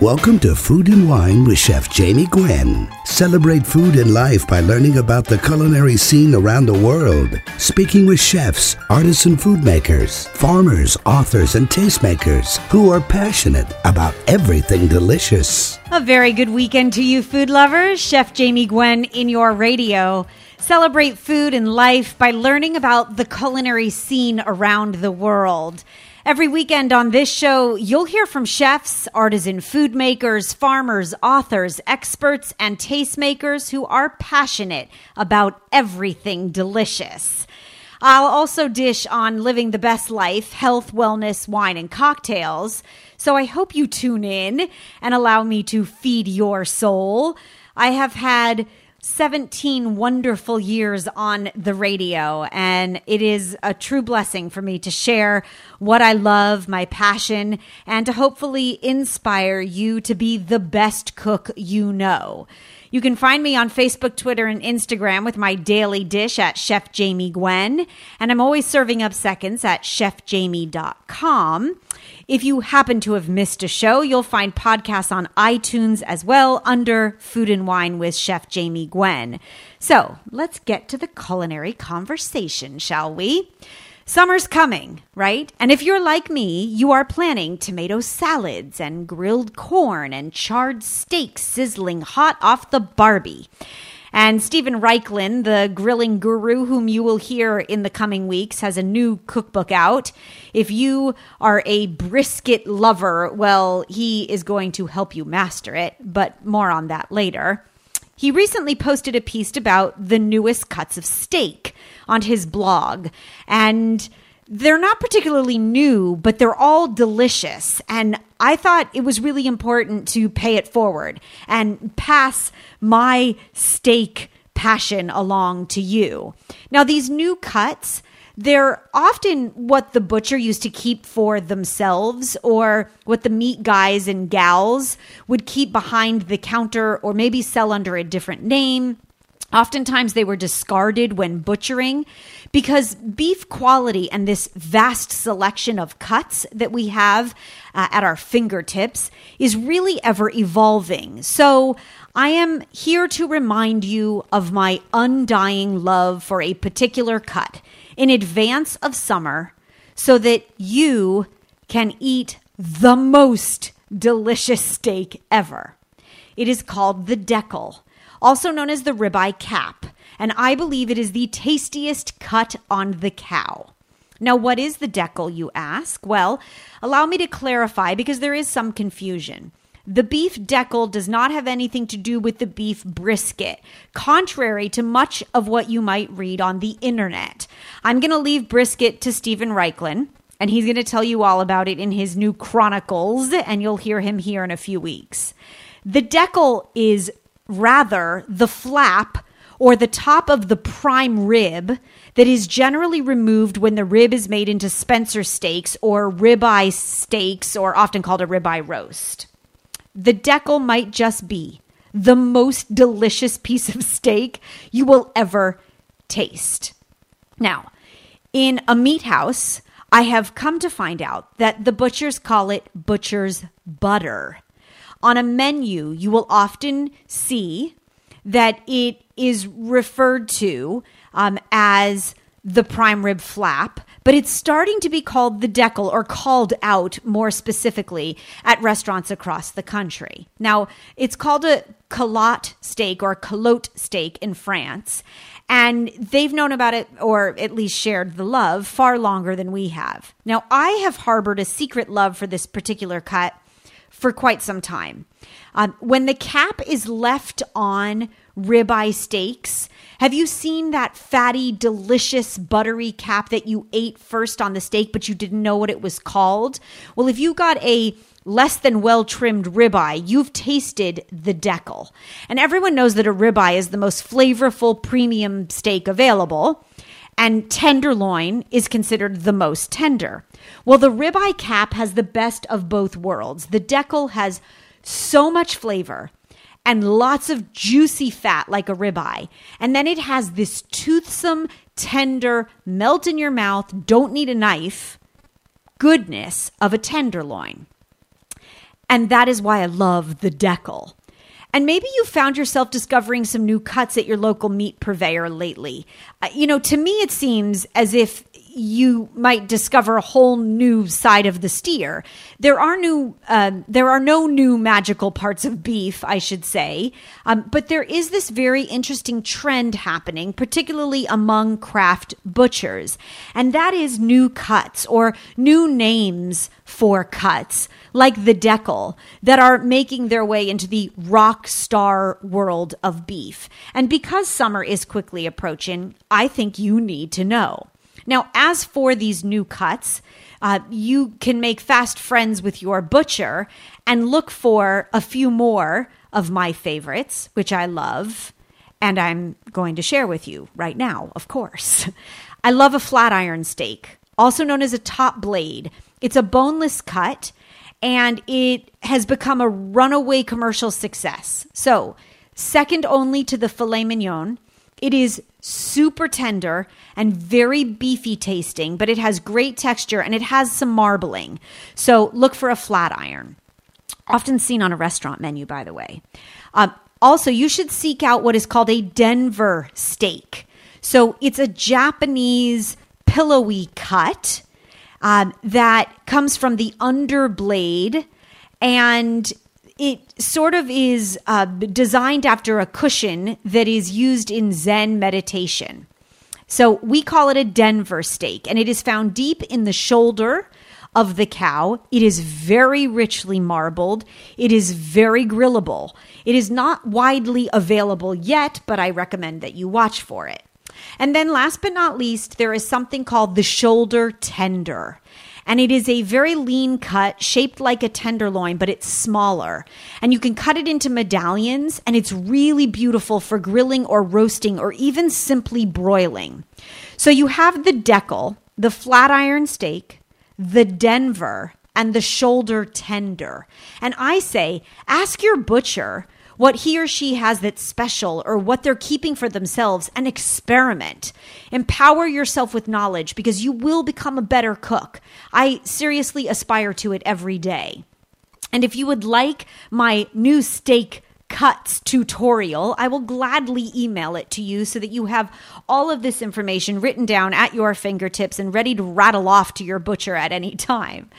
Welcome to Food and Wine with Chef Jamie Gwen. Celebrate food and life by learning about the culinary scene around the world. Speaking with chefs, artisan food makers, farmers, authors, and tastemakers who are passionate about everything delicious. A very good weekend to you, food lovers. Chef Jamie Gwen in your radio. Celebrate food and life by learning about the culinary scene around the world. Every weekend on this show, you'll hear from chefs, artisan food makers, farmers, authors, experts, and tastemakers who are passionate about everything delicious. I'll also dish on living the best life, health, wellness, wine, and cocktails. So I hope you tune in and allow me to feed your soul. I have had 17 wonderful years on the radio, and it is a true blessing for me to share what I love, my passion, and to hopefully inspire you to be the best cook you know. You can find me on Facebook, Twitter, and Instagram with my daily dish at Chef Jamie Gwen. And I'm always serving up seconds at chefjamie.com. If you happen to have missed a show, you'll find podcasts on iTunes as well under Food and Wine with Chef Jamie Gwen. So let's get to the culinary conversation, shall we? Summer's coming, right? And if you're like me, you are planning tomato salads and grilled corn and charred steaks sizzling hot off the Barbie. And Steven Raichlen, the grilling guru whom you will hear in the coming weeks, has a new cookbook out. If you are a brisket lover, well, he is going to help you master it, but more on that later. He recently posted a piece about the newest cuts of steak on his blog. And they're not particularly new, but they're all delicious. And I thought it was really important to pay it forward and pass my steak passion along to you. Now, these new cuts, they're often what the butcher used to keep for themselves or what the meat guys and gals would keep behind the counter or maybe sell under a different name. Oftentimes they were discarded when butchering because beef quality and this vast selection of cuts that we have uh, at our fingertips is really ever evolving. So I am here to remind you of my undying love for a particular cut in advance of summer so that you can eat the most delicious steak ever. It is called the deckle, also known as the ribeye cap, and I believe it is the tastiest cut on the cow. Now, what is the deckle, you ask? Well, allow me to clarify because there is some confusion. The beef deckle does not have anything to do with the beef brisket, contrary to much of what you might read on the internet. I'm going to leave brisket to Steven Raichlen, and he's going to tell you all about it in his new Chronicles, and you'll hear him here in a few weeks. The deckle is rather the flap or the top of the prime rib that is generally removed when the rib is made into Spencer steaks or ribeye steaks, or often called a ribeye roast the deckle might just be the most delicious piece of steak you will ever taste. Now, in a meat house, I have come to find out that the butchers call it butcher's butter. On a menu, you will often see that it is referred to um, as the prime rib flap, but it's starting to be called the deckle or called out more specifically at restaurants across the country. Now, it's called a calotte steak or calotte steak in France, and they've known about it or at least shared the love far longer than we have. Now, I have harbored a secret love for this particular cut for quite some time. Um, when the cap is left on ribeye steaks, have you seen that fatty, delicious, buttery cap that you ate first on the steak, but you didn't know what it was called? Well, if you got a less than well trimmed ribeye, you've tasted the deckle. And everyone knows that a ribeye is the most flavorful premium steak available, and tenderloin is considered the most tender. Well, the ribeye cap has the best of both worlds. The deckle has so much flavor and lots of juicy fat like a ribeye. And then it has this toothsome, tender, melt in your mouth, don't need a knife goodness of a tenderloin. And that is why I love the Deckle. And maybe you found yourself discovering some new cuts at your local meat purveyor lately. Uh, you know, to me, it seems as if you might discover a whole new side of the steer. There are new, uh, there are no new magical parts of beef, I should say, um, but there is this very interesting trend happening, particularly among craft butchers, and that is new cuts or new names for cuts, like the Deckle, that are making their way into the rock star world of beef. And because summer is quickly approaching, I think you need to know. Now, as for these new cuts, uh, you can make fast friends with your butcher and look for a few more of my favorites, which I love, and I'm going to share with you right now, of course. I love a flat iron steak, also known as a top blade. It's a boneless cut and it has become a runaway commercial success. So, second only to the filet mignon, it is super tender and very beefy tasting, but it has great texture and it has some marbling. So look for a flat iron. Often seen on a restaurant menu, by the way. Um, also, you should seek out what is called a Denver steak. So it's a Japanese pillowy cut um, that comes from the underblade and it sort of is uh, designed after a cushion that is used in Zen meditation. So we call it a Denver steak, and it is found deep in the shoulder of the cow. It is very richly marbled. It is very grillable. It is not widely available yet, but I recommend that you watch for it. And then, last but not least, there is something called the shoulder tender and it is a very lean cut shaped like a tenderloin, but it's smaller. And you can cut it into medallions, and it's really beautiful for grilling or roasting or even simply broiling. So you have the deckle, the flat iron steak, the Denver, and the shoulder tender. And I say, ask your butcher what he or she has that's special or what they're keeping for themselves and experiment. Empower yourself with knowledge because you will become a better cook. I seriously aspire to it every day. And if you would like my new steak cuts tutorial, I will gladly email it to you so that you have all of this information written down at your fingertips and ready to rattle off to your butcher at any time.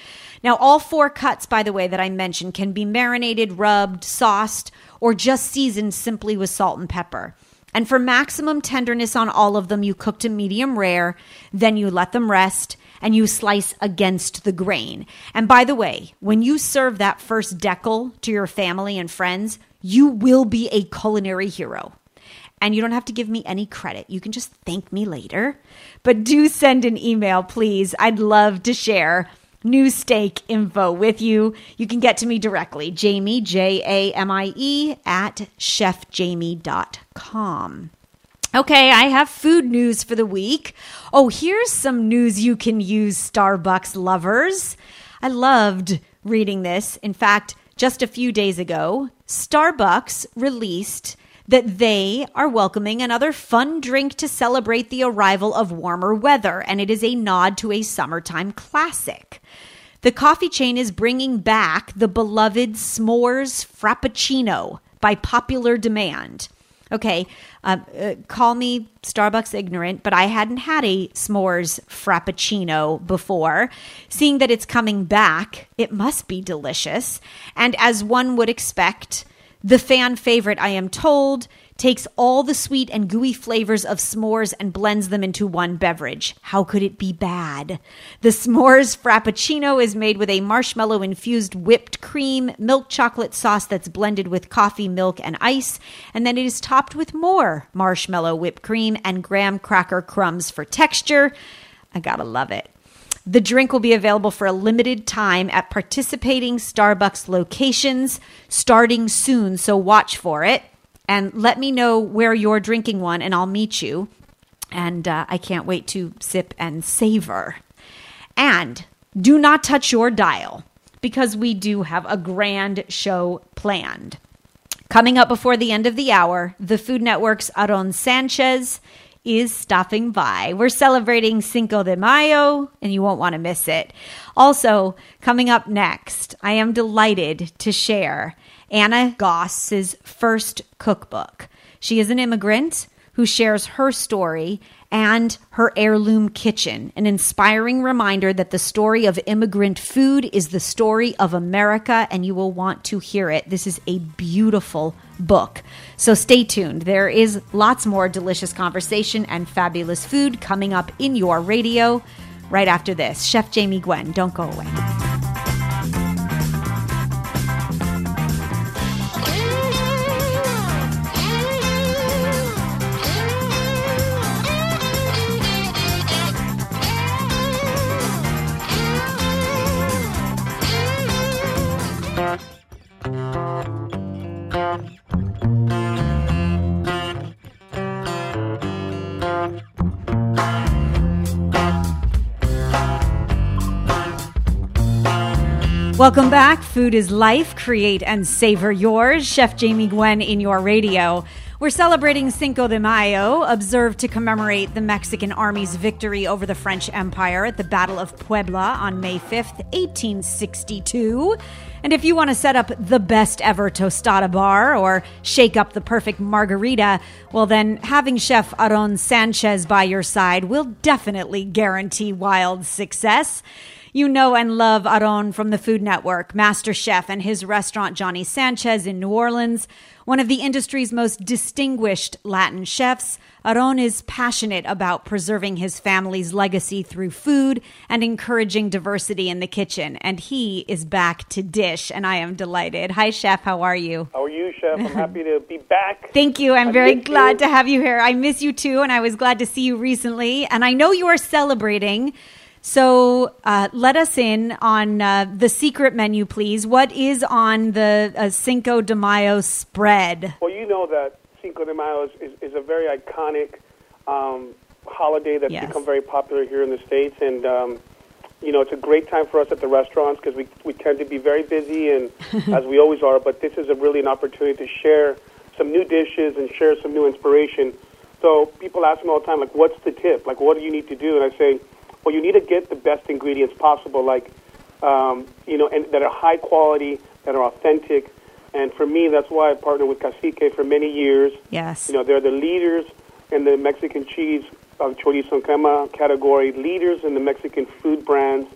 Now, all four cuts, by the way, that I mentioned can be marinated, rubbed, sauced, or just seasoned simply with salt and pepper. And for maximum tenderness on all of them, you cook to medium rare, then you let them rest and you slice against the grain. And by the way, when you serve that first Deckle to your family and friends, you will be a culinary hero. And you don't have to give me any credit. You can just thank me later. But do send an email, please. I'd love to share new steak info with you. You can get to me directly, Jamie, J A M I E, at chefjamie.com. Okay, I have food news for the week. Oh, here's some news you can use, Starbucks lovers. I loved reading this. In fact, just a few days ago, Starbucks released that they are welcoming another fun drink to celebrate the arrival of warmer weather, and it is a nod to a summertime classic. The coffee chain is bringing back the beloved S'mores Frappuccino by popular demand. Okay, uh, uh, call me Starbucks ignorant, but I hadn't had a s'mores frappuccino before. Seeing that it's coming back, it must be delicious. And as one would expect, the fan favorite, I am told, takes all the sweet and gooey flavors of s'mores and blends them into one beverage. How could it be bad? The s'mores frappuccino is made with a marshmallow infused whipped cream, milk chocolate sauce that's blended with coffee, milk, and ice, and then it is topped with more marshmallow whipped cream and graham cracker crumbs for texture. I gotta love it. The drink will be available for a limited time at participating Starbucks locations starting soon, so watch for it. And let me know where you're drinking one, and I'll meet you. And uh, I can't wait to sip and savor. And do not touch your dial because we do have a grand show planned. Coming up before the end of the hour, the Food Network's Aarón Sanchez is stopping by. We're celebrating Cinco de Mayo, and you won't want to miss it. Also, coming up next, I am delighted to share Anna Gass's first cookbook. She is an immigrant who shares her story and her heirloom kitchen, an inspiring reminder that the story of immigrant food is the story of America, and you will want to hear it. This is a beautiful book. So stay tuned. There is lots more delicious conversation and fabulous food coming up in your radio right after this. Chef Jamie Gwen, don't go away. Welcome back. Food is life. Create and savor yours. Chef Jamie Gwen in your radio. We're celebrating Cinco de Mayo, observed to commemorate the Mexican Army's victory over the French Empire at the Battle of Puebla on May 5th, 1862. And if you want to set up the best ever tostada bar or shake up the perfect margarita, well, then having Chef Aarón Sanchez by your side will definitely guarantee wild success. You know and love Aarón from the Food Network, Master Chef, and his restaurant Johnny Sanchez in New Orleans. One of the industry's most distinguished Latin chefs, Aarón is passionate about preserving his family's legacy through food and encouraging diversity in the kitchen. And he is back to dish, and I am delighted. Hi, Chef. How are you? How are you, Chef? I'm happy to be back. Thank you. I'm I very glad you. to have you here. I miss you too, and I was glad to see you recently. And I know you are celebrating so uh, let us in on uh, the secret menu, please. What is on the uh, Cinco de Mayo spread? Well, you know that Cinco de Mayo is, is, is a very iconic um, holiday that's yes. become very popular here in the States. And, um, you know, it's a great time for us at the restaurants because we, we tend to be very busy, and as we always are. But this is a really an opportunity to share some new dishes and share some new inspiration. So people ask me all the time, like, what's the tip? Like, what do you need to do? And I say, well, you need to get the best ingredients possible, like um, you know, and that are high quality, that are authentic. And for me, that's why I partnered with Cacique for many years. Yes. You know, they're the leaders in the Mexican cheese of chorizo and crema category, leaders in the Mexican food brands.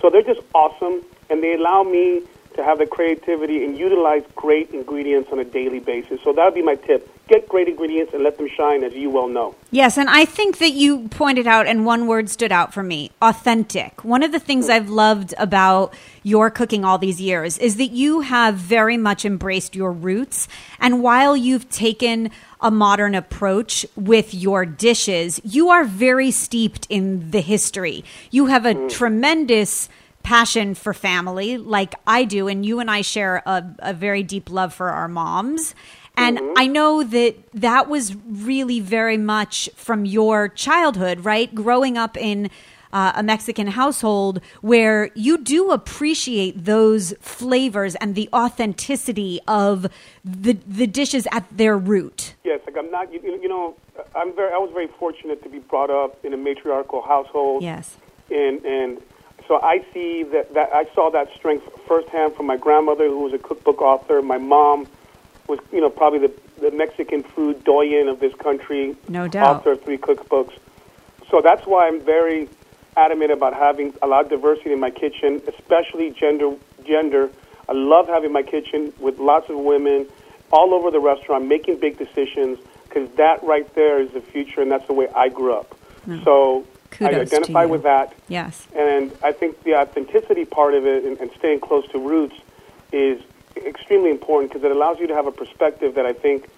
So they're just awesome, and they allow me to have the creativity and utilize great ingredients on a daily basis. So that would be my tip. Get great ingredients and let them shine, as you well know. Yes, and I think that you pointed out, and one word stood out for me authentic. One of the things mm. I've loved about your cooking all these years is that you have very much embraced your roots. And while you've taken a modern approach with your dishes, you are very steeped in the history. You have a mm. tremendous passion for family like I do, and you and I share a, a very deep love for our moms. And mm-hmm. I know that that was really very much from your childhood, right? Growing up in uh, a Mexican household where you do appreciate those flavors and the authenticity of the the dishes at their root. Yes, like I'm not. You, you know, I'm very. I was very fortunate to be brought up in a matriarchal household. Yes. And and so I see that, that I saw that strength firsthand from my grandmother, who was a cookbook author. My mom was, you know, probably the, the Mexican food doyen of this country. No doubt. Author of three cookbooks. So that's why I'm very adamant about having a lot of diversity in my kitchen, especially gender. Gender. I love having my kitchen with lots of women all over the restaurant making big decisions because that right there is the future, and that's the way I grew up. Mm. So Kudos I identify with that. Yes. And I think the authenticity part of it and, and staying close to roots is extremely important because it allows you to have a perspective that I think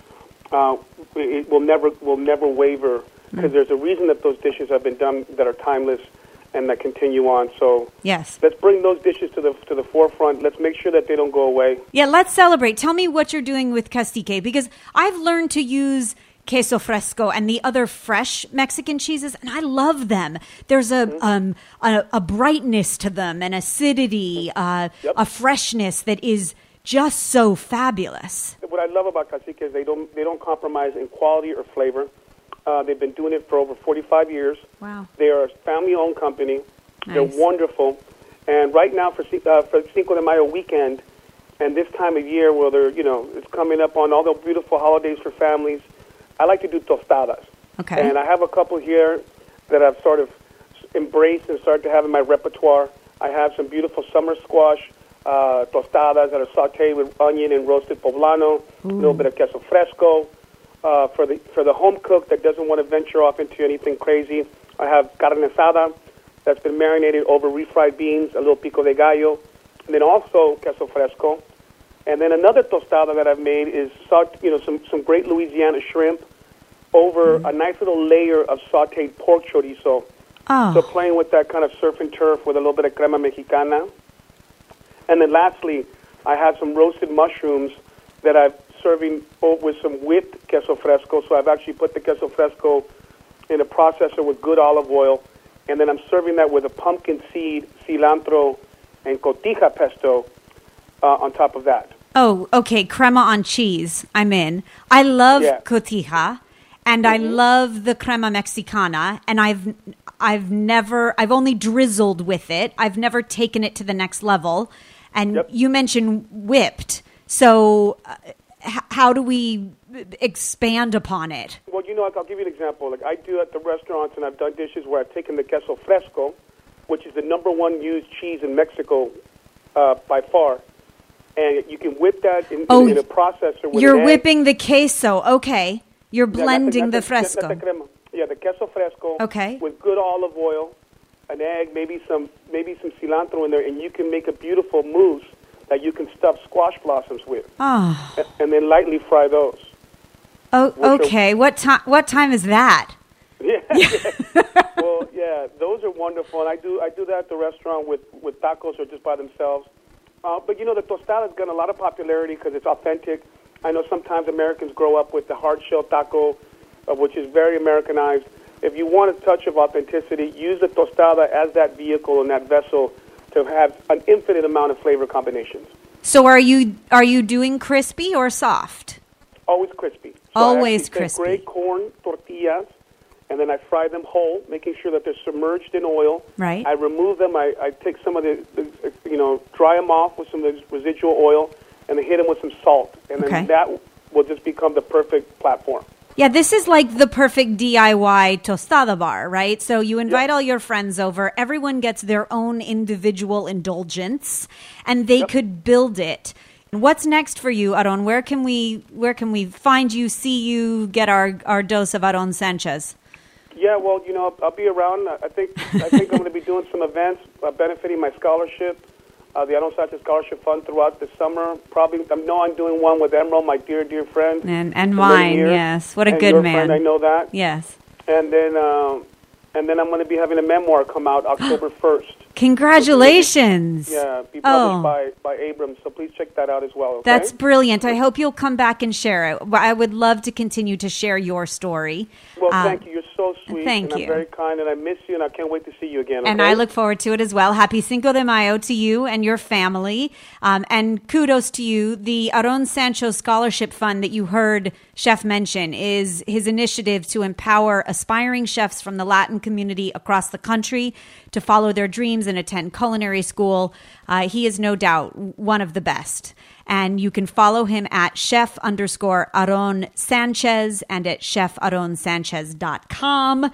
uh, it will never will never waver because mm. there's a reason that those dishes have been done that are timeless and that continue on. So yes, let's bring those dishes to the to the forefront. Let's make sure that they don't go away. Yeah, let's celebrate. Tell me what you're doing with Cacique because I've learned to use queso fresco and the other fresh Mexican cheeses, and I love them. There's a mm-hmm. um, a, a, brightness to them, an acidity, uh, yep. a freshness that is just so fabulous. What I love about cacique is they don't they don't compromise in quality or flavor. Uh, they've been doing it for over 45 years. Wow. They are a family-owned company. Nice. They're wonderful. And right now for uh, for Cinco de Mayo weekend, and this time of year where they're you know it's coming up on all the beautiful holidays for families, I like to do tostadas. Okay. And I have a couple here that I've sort of embraced and started to have in my repertoire. I have some beautiful summer squash uh, tostadas that are sautéed with onion and roasted poblano, a little bit of queso fresco. Uh, for the for the home cook that doesn't want to venture off into anything crazy, I have carne asada that's been marinated over refried beans, a little pico de gallo, and then also queso fresco. And then another tostada that I've made is you know some some great Louisiana shrimp over mm. a nice little layer of sautéed pork chorizo. Oh. So playing with that kind of surf and turf with a little bit of crema mexicana. And then lastly, I have some roasted mushrooms that I'm serving with some whipped queso fresco. So I've actually put the queso fresco in a processor with good olive oil, and then I'm serving that with a pumpkin seed, cilantro, and cotija pesto uh, on top of that. Oh, okay. Crema on cheese. I'm in. I love yeah. cotija, and mm-hmm. I love the crema mexicana, and I've I've never I've only drizzled with it. I've never taken it to the next level. And yep. you mentioned whipped. So, uh, h- how do we expand upon it? Well, you know, I'll give you an example. Like I do at the restaurants, and I've done dishes where I've taken the queso fresco, which is the number one used cheese in Mexico uh, by far, and you can whip that in, oh, in, a processor. you're whipping the queso. Okay, you're blending yeah, the fresco. The yeah, the queso fresco. Okay. With good olive oil an egg, maybe some maybe some cilantro in there, and you can make a beautiful mousse that you can stuff squash blossoms with, ah. oh. and, and then lightly fry those. Oh, okay. Are, what time? What time is that? Yeah. yeah. well, yeah, those are wonderful, and I do I do that at the restaurant with with tacos or just by themselves. Uh, but you know, the tostada has gotten a lot of popularity because it's authentic. I know sometimes Americans grow up with the hard shell taco, uh, which is very Americanized if you want a touch of authenticity, use the tostada as that vehicle and that vessel to have an infinite amount of flavor combinations. So are you are you doing crispy or soft? Always crispy. So Always crispy. Gray corn tortillas, and then I fry them whole, making sure that they're submerged in oil. Right. I remove them. I, I take some of the, the, you know, dry them off with some of the residual oil, and then hit them with some salt, and then okay. that will just become the perfect platform. Yeah, this is like the perfect DIY tostada bar, right? So you invite yep. all your friends over, everyone gets their own individual indulgence, and they yep. could build it. What's next for you, Aarón? Where can we where can we find you, see you, get our, our dose of Aarón Sanchez? Yeah, well, you know, I'll be around. I think I think I'm going to be doing some events uh, benefiting my scholarship uh, the Aarón Sanchez Scholarship Fund throughout the summer. Probably, I know I'm doing one with Emeril, my dear, dear friend. And and mine, yes. What a and good your man. Friend, I know that. Yes. And then, um, and then I'm going to be having a memoir come out October 1st. Congratulations! Yeah, be published oh. by, by Abrams, so please check that out as well. Okay? That's brilliant. I hope you'll come back and share it. I would love to continue to share your story. Well, um, thank you. You're so sweet. Thank and you. I'm very kind, and I miss you, and I can't wait to see you again. Okay? And I look forward to it as well. Happy Cinco de Mayo to you and your family. Um, and kudos to you. The Aarón Sanchez Scholarship Fund that you heard Chef mention is his initiative to empower aspiring chefs from the Latin community across the country to follow their dreams and attend culinary school. Uh, he is no doubt one of the best. And you can follow him at chef underscore Aarón Sanchez and at chefaronsanchez.com.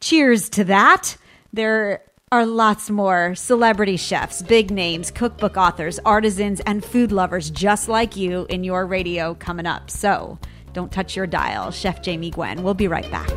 Cheers to that. There are lots more celebrity chefs, big names, cookbook authors, artisans, and food lovers just like you in your radio coming up. So don't touch your dial. Chef Jamie Gwen. We'll be right back.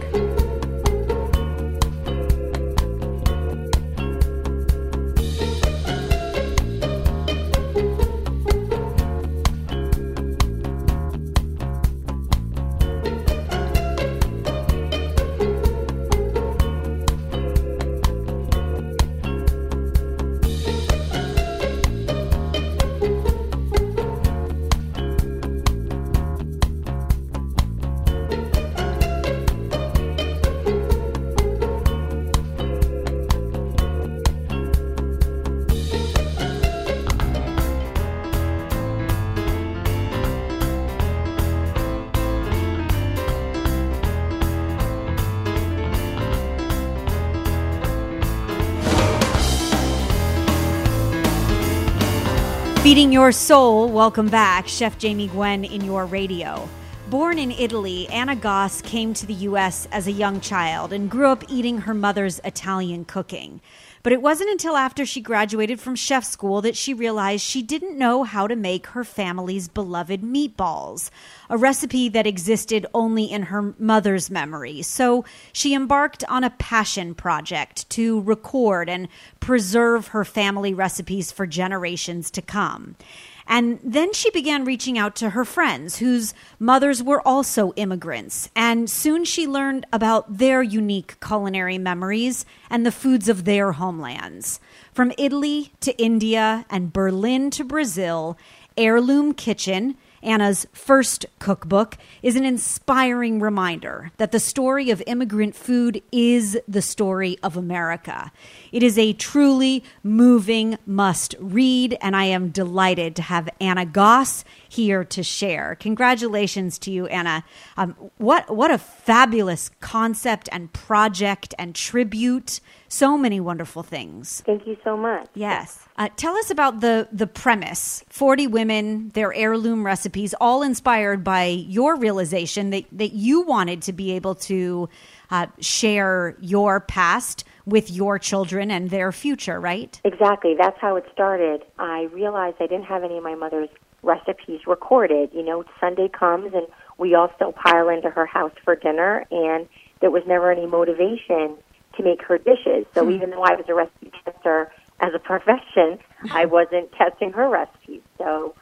Your soul, welcome back. Chef Jamie Gwen in your radio. Born in Italy, Anna Gass came to the U.S. as a young child and grew up eating her mother's Italian cooking. But it wasn't until after she graduated from chef school that she realized she didn't know how to make her family's beloved meatballs, a recipe that existed only in her mother's memory. So she embarked on a passion project to record and preserve her family recipes for generations to come. And then she began reaching out to her friends whose mothers were also immigrants. And soon she learned about their unique culinary memories and the foods of their homelands. From Italy to India and Berlin to Brazil, Heirloom Kitchen Anna's first cookbook is an inspiring reminder that the story of immigrant food is the story of America. It is a truly moving must read, and I am delighted to have Anna Gass here to share. Congratulations to you, Anna. Um, what, what a fabulous concept and project and tribute. So many wonderful things. Thank you so much. Yes. Uh, tell us about the the premise. Forty women, their heirloom recipes, all inspired by your realization that that you wanted to be able to uh, share your past with your children and their future. Right? Exactly. That's how it started. I realized I didn't have any of my mother's recipes recorded. You know, Sunday comes and we all still pile into her house for dinner, and there was never any motivation to make her dishes. So hmm. even though I was a recipe tester as a profession, I wasn't testing her recipes. So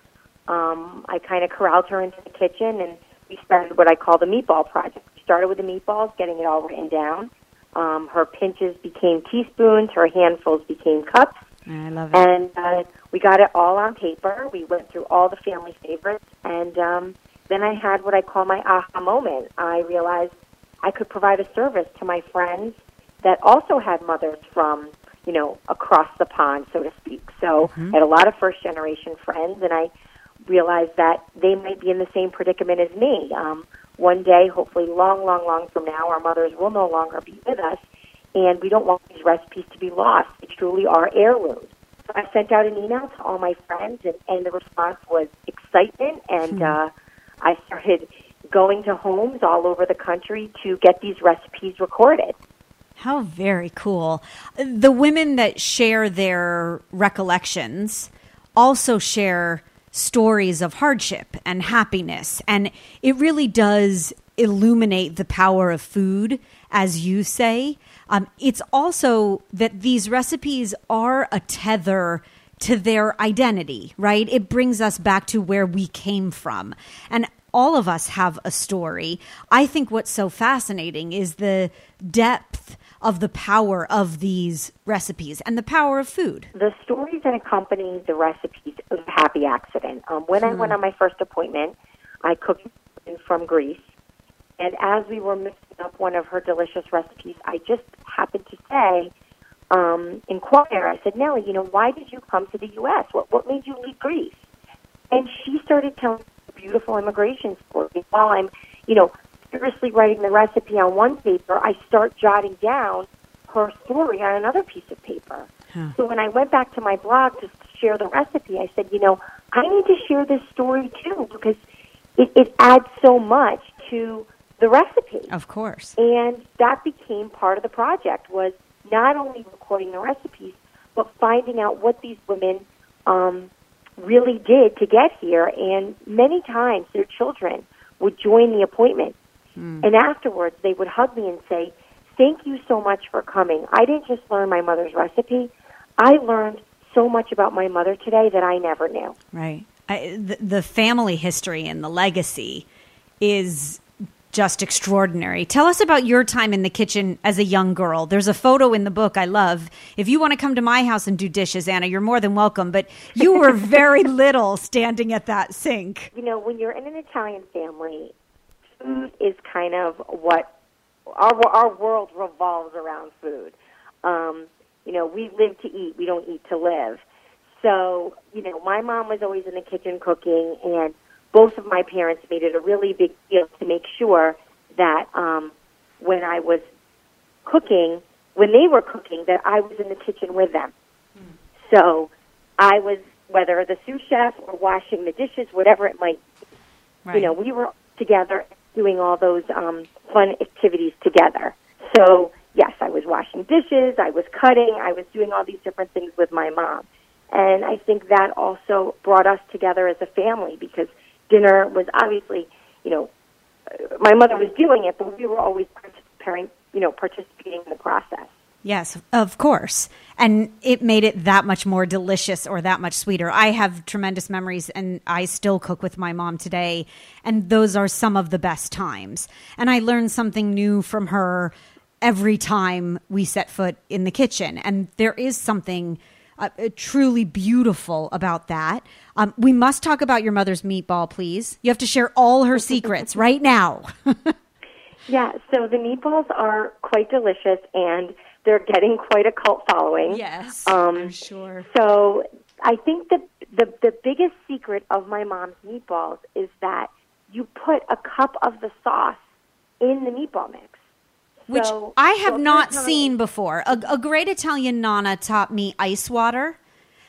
um, I kind of corralled her into the kitchen, and we started what I call the meatball project. We started with the meatballs, getting it all written down. Um, her pinches became teaspoons, her handfuls became cups. I love it. And uh, we got it all on paper. We went through all the family favorites, and um, then I had what I call my aha moment. I realized I could provide a service to my friends that also had mothers from you know, across the pond, so to speak. So mm-hmm. I had a lot of first generation friends, and I realized that they might be in the same predicament as me. Um, one day, hopefully, long, long, long from now, our mothers will no longer be with us, and we don't want these recipes to be lost. They truly are heirlooms. So I sent out an email to all my friends, and, and the response was excitement, and mm-hmm. uh, I started going to homes all over the country to get these recipes recorded. How very cool. The women that share their recollections also share stories of hardship and happiness. And it really does illuminate the power of food, as you say. Um, it's also that these recipes are a tether to their identity, right? It brings us back to where we came from. And all of us have a story. I think what's so fascinating is the depth of the power of these recipes and the power of food. The stories that accompany the recipes of happy accident. Um, when I went on my first appointment, I cooked from Greece. And as we were mixing up one of her delicious recipes, I just happened to say, um, inquire, I said, Nellie, you know, why did you come to the U.S.? What, what made you leave Greece? And she started telling a beautiful immigration story while I'm, you know, vigorously writing the recipe on one paper, I start jotting down her story on another piece of paper. Huh. So when I went back to my blog to share the recipe, I said, you know, I need to share this story too because it, it adds so much to the recipe. Of course. And that became part of the project was not only recording the recipes, but finding out what these women um, really did to get here. And many times their children would join the appointment Mm. And afterwards, they would hug me and say, Thank you so much for coming. I didn't just learn my mother's recipe, I learned so much about my mother today that I never knew. Right. I, the, the family history and the legacy is just extraordinary. Tell us about your time in the kitchen as a young girl. There's a photo in the book I love. If you want to come to my house and do dishes, Anna, you're more than welcome. But you were very little standing at that sink. You know, when you're in an Italian family, food is kind of what our our world revolves around food. Um, you know, we live to eat; we don't eat to live. So, you know, my mom was always in the kitchen cooking, and both of my parents made it a really big deal to make sure that um, when I was cooking, when they were cooking, that I was in the kitchen with them. Mm. So, I was whether the sous chef or washing the dishes, whatever it might be. Right. You know, we were together doing all those um, fun activities together. So, yes, I was washing dishes, I was cutting, I was doing all these different things with my mom. And I think that also brought us together as a family because dinner was obviously, you know, my mother was doing it, but we were always participating, you know, participating in the process. Yes, of course. And it made it that much more delicious or that much sweeter. I have tremendous memories and I still cook with my mom today. And those are some of the best times. And I learned something new from her every time we set foot in the kitchen. And there is something uh, uh truly beautiful about that. Um, we must talk about your mother's meatball, please. You have to share all her secrets right now. yeah, so the meatballs are quite delicious and they're getting quite a cult following. Yes, um, I'm sure. So I think that the the biggest secret of my mom's meatballs is that you put a cup of the sauce in the meatball mix. Which so, I have not seen before. A, a, great Italian nana taught me ice water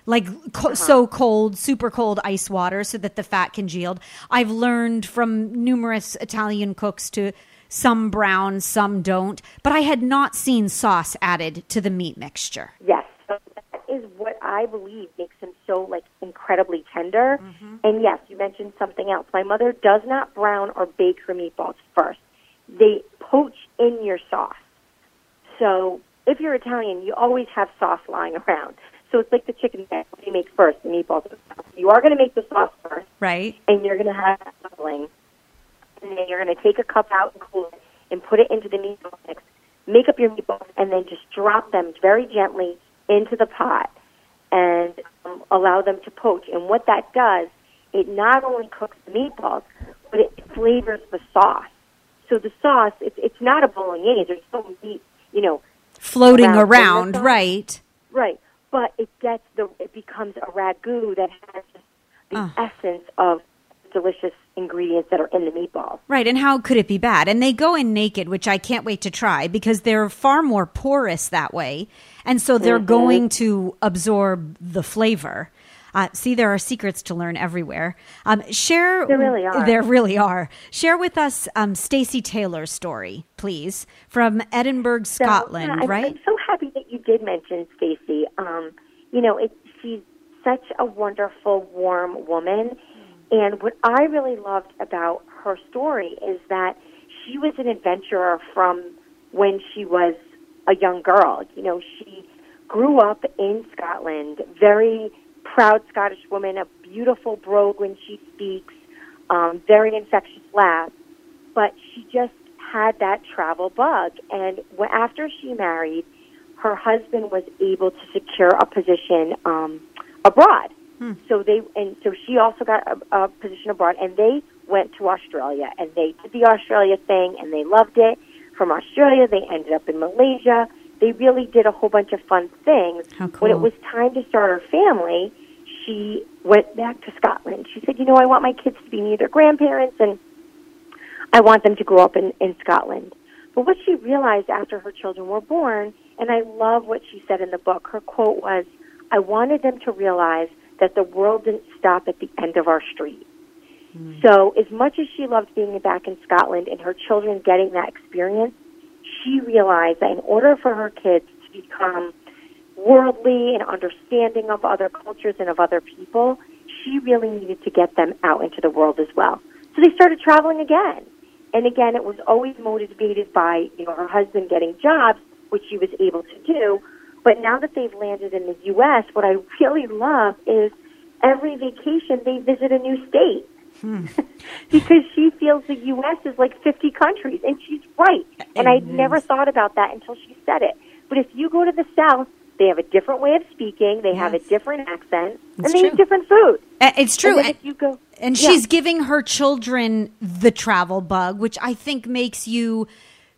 like co- uh-huh. so cold, super cold ice water so that the fat congealed. I've learned from numerous Italian cooks to some brown, some don't. But I had not seen sauce added to the meat mixture. Yes, so that is what I believe makes them so like incredibly tender. Mm-hmm. And yes, you mentioned something else. My mother does not brown or bake her meatballs first. They poach in your sauce. So if you're Italian, you always have sauce lying around. So it's like the chicken that you make first, the meatballs. You are going to make the sauce first, right? And you're going to have bubbling and then you're going to take a cup out and cool it and put it into the meatball mix. Make up your meatballs and then just drop them very gently into the pot and um, allow them to poach. And what that does, it not only cooks the meatballs, but it flavors the sauce. So the sauce, it's it's not a bolognese. There's no meat, you know, floating around, around right? Right, but it gets the it becomes a ragu that has the uh. essence of delicious ingredients that are in the meatballs. Right, and how could it be bad? And they go in naked, which I can't wait to try because they're far more porous that way. And so they're mm-hmm. going to absorb the flavor. Uh, see, there are secrets to learn everywhere. Um, share. There really are. There really are. Share with us um, Stacey Taylor's story, please, from Edinburgh, Scotland. So, yeah, right? I'm so happy that you did mention Stacy. Um, you know, it, she's such a wonderful, warm woman, and what I really loved about her story is that she was an adventurer from when she was a young girl. You know, she grew up in Scotland, very proud Scottish woman, a beautiful brogue when she speaks, um, very infectious laugh, but she just had that travel bug. And after she married, her husband was able to secure a position um, abroad. Hmm. So they and so she also got a, a position abroad, and they went to Australia and they did the Australia thing, and they loved it. From Australia, they ended up in Malaysia. They really did a whole bunch of fun things. How cool. When it was time to start her family, she went back to Scotland. She said, "You know, I want my kids to be near their grandparents, and I want them to grow up in, in Scotland." But what she realized after her children were born, and I love what she said in the book. Her quote was, "I wanted them to realize." That the world didn't stop at the end of our street. Mm. So, as much as she loved being back in Scotland and her children getting that experience, she realized that in order for her kids to become worldly and understanding of other cultures and of other people, she really needed to get them out into the world as well. So they started traveling again. And again, it was always motivated by, you know, her husband getting jobs, which she was able to do, but now that they've landed in the U.S., what I really love is every vacation they visit a new state. Hmm. because she feels the U.S. is like 50 countries, and she's right. And I'd never thought about that until she said it. But if you go to the South, they have a different way of speaking. They yes. have a different accent, it's and they true. eat different food. Uh, it's true. And if you go, and yeah. she's giving her children the travel bug, which I think makes you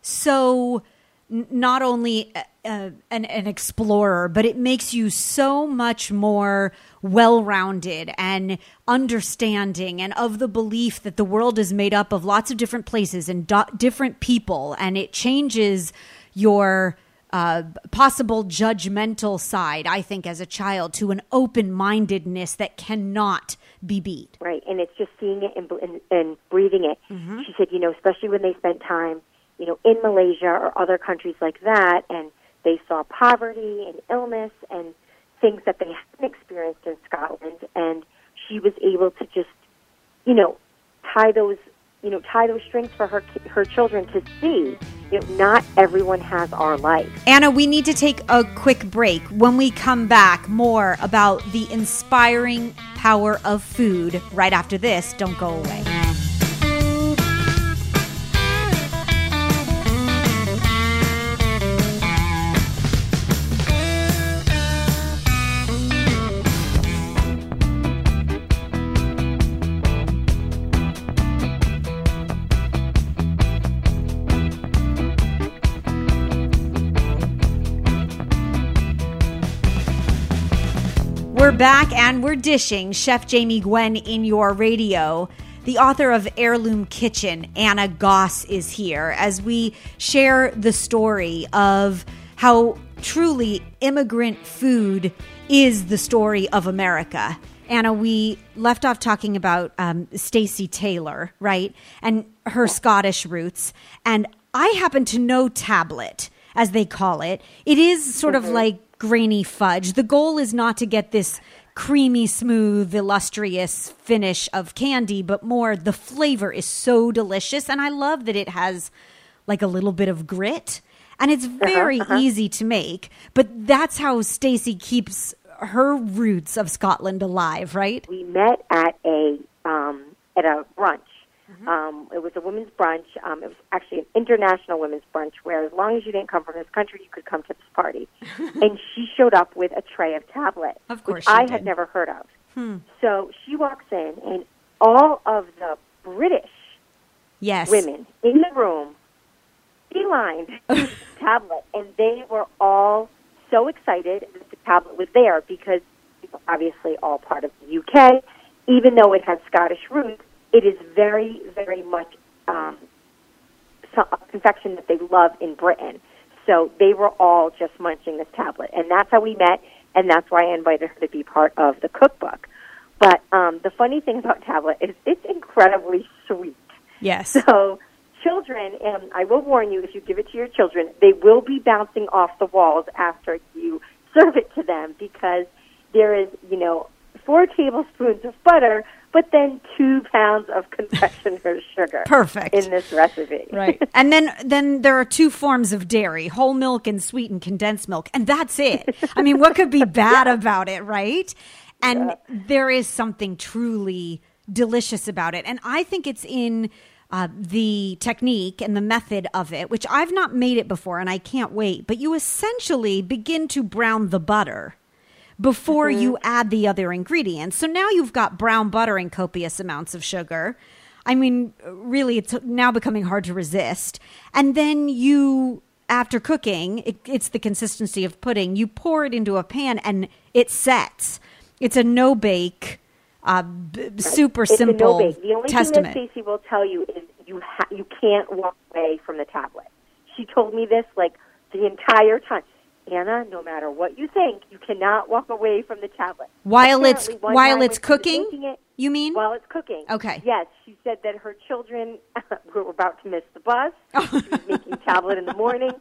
so not only uh, an, an explorer, but it makes you so much more well rounded and understanding and of the belief that the world is made up of lots of different places and do- different people. And it changes your uh, possible judgmental side, I think, as a child, to an open mindedness that cannot be beat. Right, and it's just seeing it and, and, and breathing it. Mm-hmm. She said, you know, especially when they spent time, you know, in Malaysia or other countries like that, and they saw poverty and illness and things that they hadn't experienced in Scotland, and she was able to just, you know, tie those you know, tie those strings for her her children to see. You know, not everyone has our life. Anna, we need to take a quick break. When we come back, more about the inspiring power of food right after this. Don't go away. Back and we're dishing Chef Jamie Gwen in your radio. The author of Heirloom Kitchen, Anna Gass, is here as we share the story of how truly immigrant food is the story of America. Anna, we left off talking about um, Stacey Taylor, right, and her Scottish roots, and I happen to know tablet, as they call it. It is sort mm-hmm. of like grainy fudge. The goal is not to get this creamy, smooth, illustrious finish of candy, but more the flavor is so delicious. And I love that it has like a little bit of grit. And it's uh-huh, very uh-huh, uh-huh. easy to make, but that's how Stacy keeps her roots of Scotland alive, right? We met at a um, at a brunch Mm-hmm. Um, it was a women's brunch. Um, it was actually an international women's brunch where, as long as you didn't come from this country, you could come to this party. and she showed up with a tray of tablets, of course, which I did. had never heard of. Hmm. So she walks in, and all of the British yes. women in the room beelined the tablet, and they were all so excited that the tablet was there because it's obviously all part of the UK, even though it has Scottish roots it is very, very much um, a confection that they love in Britain. So they were all just munching this tablet, and that's how we met, and that's why I invited her to be part of the cookbook. But um, the funny thing about tablet is it's incredibly sweet. Yes. So children, and I will warn you, if you give it to your children, they will be bouncing off the walls after you serve it to them because there is, you know, four tablespoons of butter, but then two pounds of confectioner's sugar. Perfect in this recipe, right? and then then there are two forms of dairy: whole milk and sweetened condensed milk, and that's it. I mean, what could be bad yeah. about it, right? And yeah. there is something truly delicious about it, and I think it's in. Uh, the technique and the method of it, which I've not made it before and I can't wait, but you essentially begin to brown the butter before mm-hmm. you add the other ingredients. So now you've got brown butter and copious amounts of sugar. I mean, really, it's now becoming hard to resist. And then you, after cooking, it, it's the consistency of pudding. You pour it into a pan and it sets. It's a no bake, uh, b- super it's simple no bake. The only testament. thing that Stacey will tell you is you ha- you can't walk away from the tablet. She told me this like the entire time. Anna, no matter what you think, you cannot walk away from the tablet. While Apparently, it's while it's cooking, it, you mean? While it's cooking. Okay. Yes, she said that her children were about to miss the bus. she was making tablet in the morning.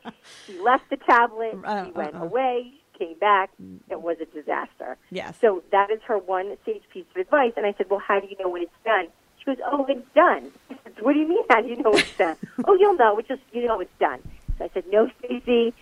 She left the tablet. Uh, she went uh, uh. away. Came back. It was a disaster. Yes. So that is her one sage piece of advice. And I said, well, how do you know when it's done? She goes, oh, it's done. Said, what do you mean? How do you know it's done? oh, you'll know. It's just you know it's done. So I said, no, Stacey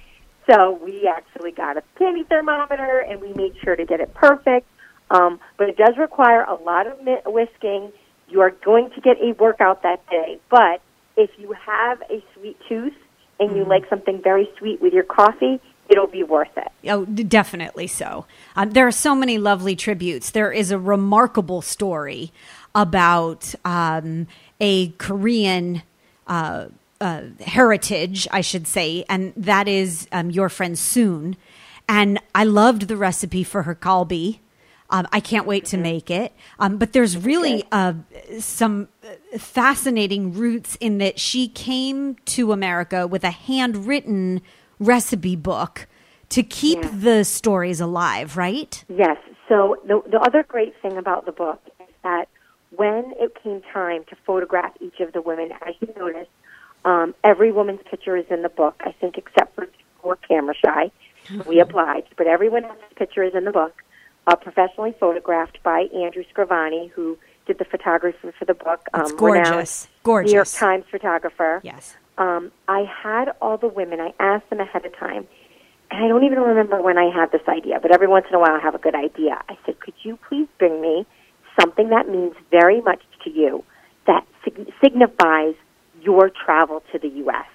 so we actually got a candy thermometer and we made sure to get it perfect. Um, but it does require a lot of whisking. You are going to get a workout that day. But if you have a sweet tooth and you mm-hmm. like something very sweet with your coffee, it'll be worth it. Oh, definitely so. Um, there are so many lovely tributes. There is a remarkable story about um, a Korean. Uh, uh, heritage, I should say, and that is um, your friend Soon. And I loved the recipe for her kalbi. Um, I can't wait to mm-hmm. make it. Um, but there's really uh, some uh, fascinating roots in that she came to America with a handwritten recipe book to keep yeah. the stories alive, right? Yes. So the the other great thing about the book is that when it came time to photograph each of the women, as you noticed, um, every woman's picture is in the book. I think except for for camera shy, we obliged, but everyone else's picture is in the book, uh, professionally photographed by Andrew Scrivani, who did the photography for the book. Um, it's gorgeous, gorgeous. New York Times photographer. Yes. Um, I had all the women. I asked them ahead of time and I don't even remember when I had this idea, but every once in a while I have a good idea. I said, could you please bring me something that means very much to you, that sig- signifies your travel to the U.S.?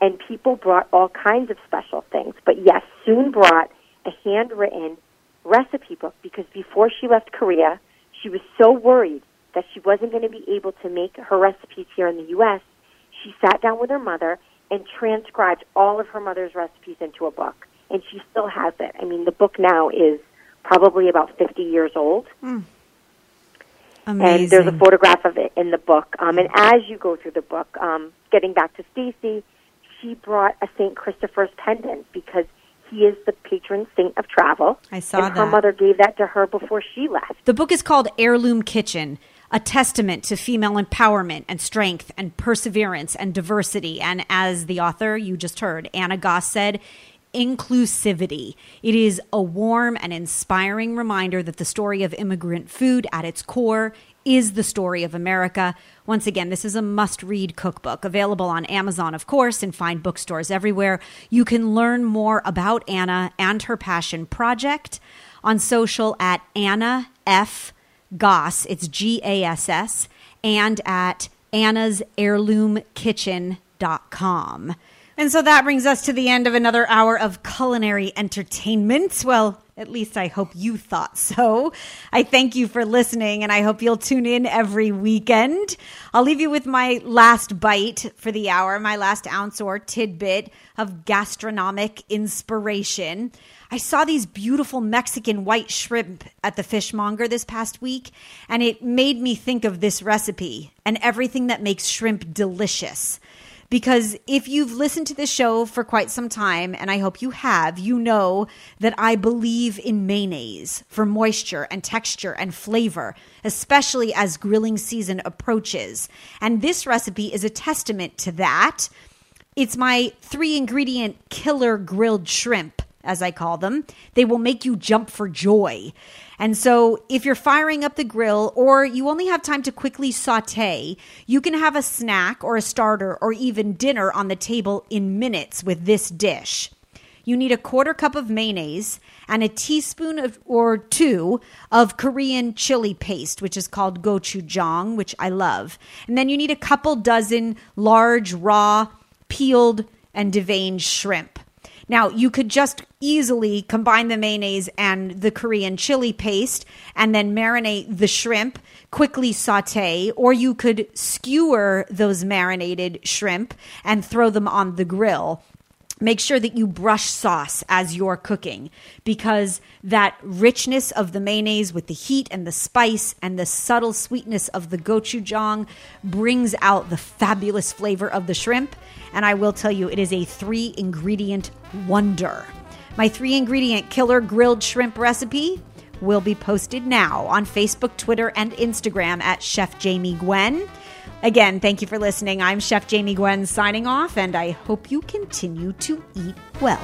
And people brought all kinds of special things, but yes, soon brought a handwritten recipe book because before she left Korea, she was so worried that she wasn't going to be able to make her recipes here in the U.S. She sat down with her mother and transcribed all of her mother's recipes into a book and she still has it. I mean, the book now is probably about 50 years old. Mm. And there's a photograph of it in the book. Um, and as you go through the book, um, getting back to Stacy, she brought a St. Christopher's pendant because he is the patron saint of travel. I saw and her mother gave that to her before she left. The book is called Heirloom Kitchen a testament to female empowerment and strength and perseverance and diversity. And as the author you just heard, Anna Gass said, inclusivity. It is a warm and inspiring reminder that the story of immigrant food at its core is the story of America. Once again, this is a must read cookbook available on Amazon, of course, and fine bookstores everywhere. You can learn more about Anna and her passion project on social at Anna F. Gass, it's G A S S, and at Anna's Heirloom Kitchen.com. And so that brings us to the end of another hour of culinary entertainment. Well, at least I hope you thought so. I thank you for listening, and I hope you'll tune in every weekend. I'll leave you with my last bite for the hour, my last ounce or tidbit of gastronomic inspiration. I saw these beautiful Mexican white shrimp at the fishmonger this past week, and it made me think of this recipe and everything that makes shrimp delicious because if you've listened to this show for quite some time, and I hope you have, you know that I believe in mayonnaise for moisture and texture and flavor, especially as grilling season approaches. And this recipe is a testament to that. It's my three ingredient killer grilled shrimp, as I call them. They will make you jump for joy. And so, if you're firing up the grill or you only have time to quickly saute, you can have a snack or a starter or even dinner on the table in minutes with this dish. You need a quarter cup of mayonnaise and a teaspoon of, or two of Korean chili paste, which is called gochujang, which I love. And then you need a couple dozen large, raw, peeled, and deveined shrimp. Now, you could just easily combine the mayonnaise and the Korean chili paste and then marinate the shrimp, quickly saute, or you could skewer those marinated shrimp and throw them on the grill make sure that you brush sauce as you're cooking because that richness of the mayonnaise with the heat and the spice and the subtle sweetness of the gochujang brings out the fabulous flavor of the shrimp and I will tell you, it is a three ingredient wonder. My three ingredient killer grilled shrimp recipe will be posted now on Facebook, Twitter, and Instagram at Chef Jamie Gwen. Again, thank you for listening. I'm Chef Jamie Gwen signing off, and I hope you continue to eat well.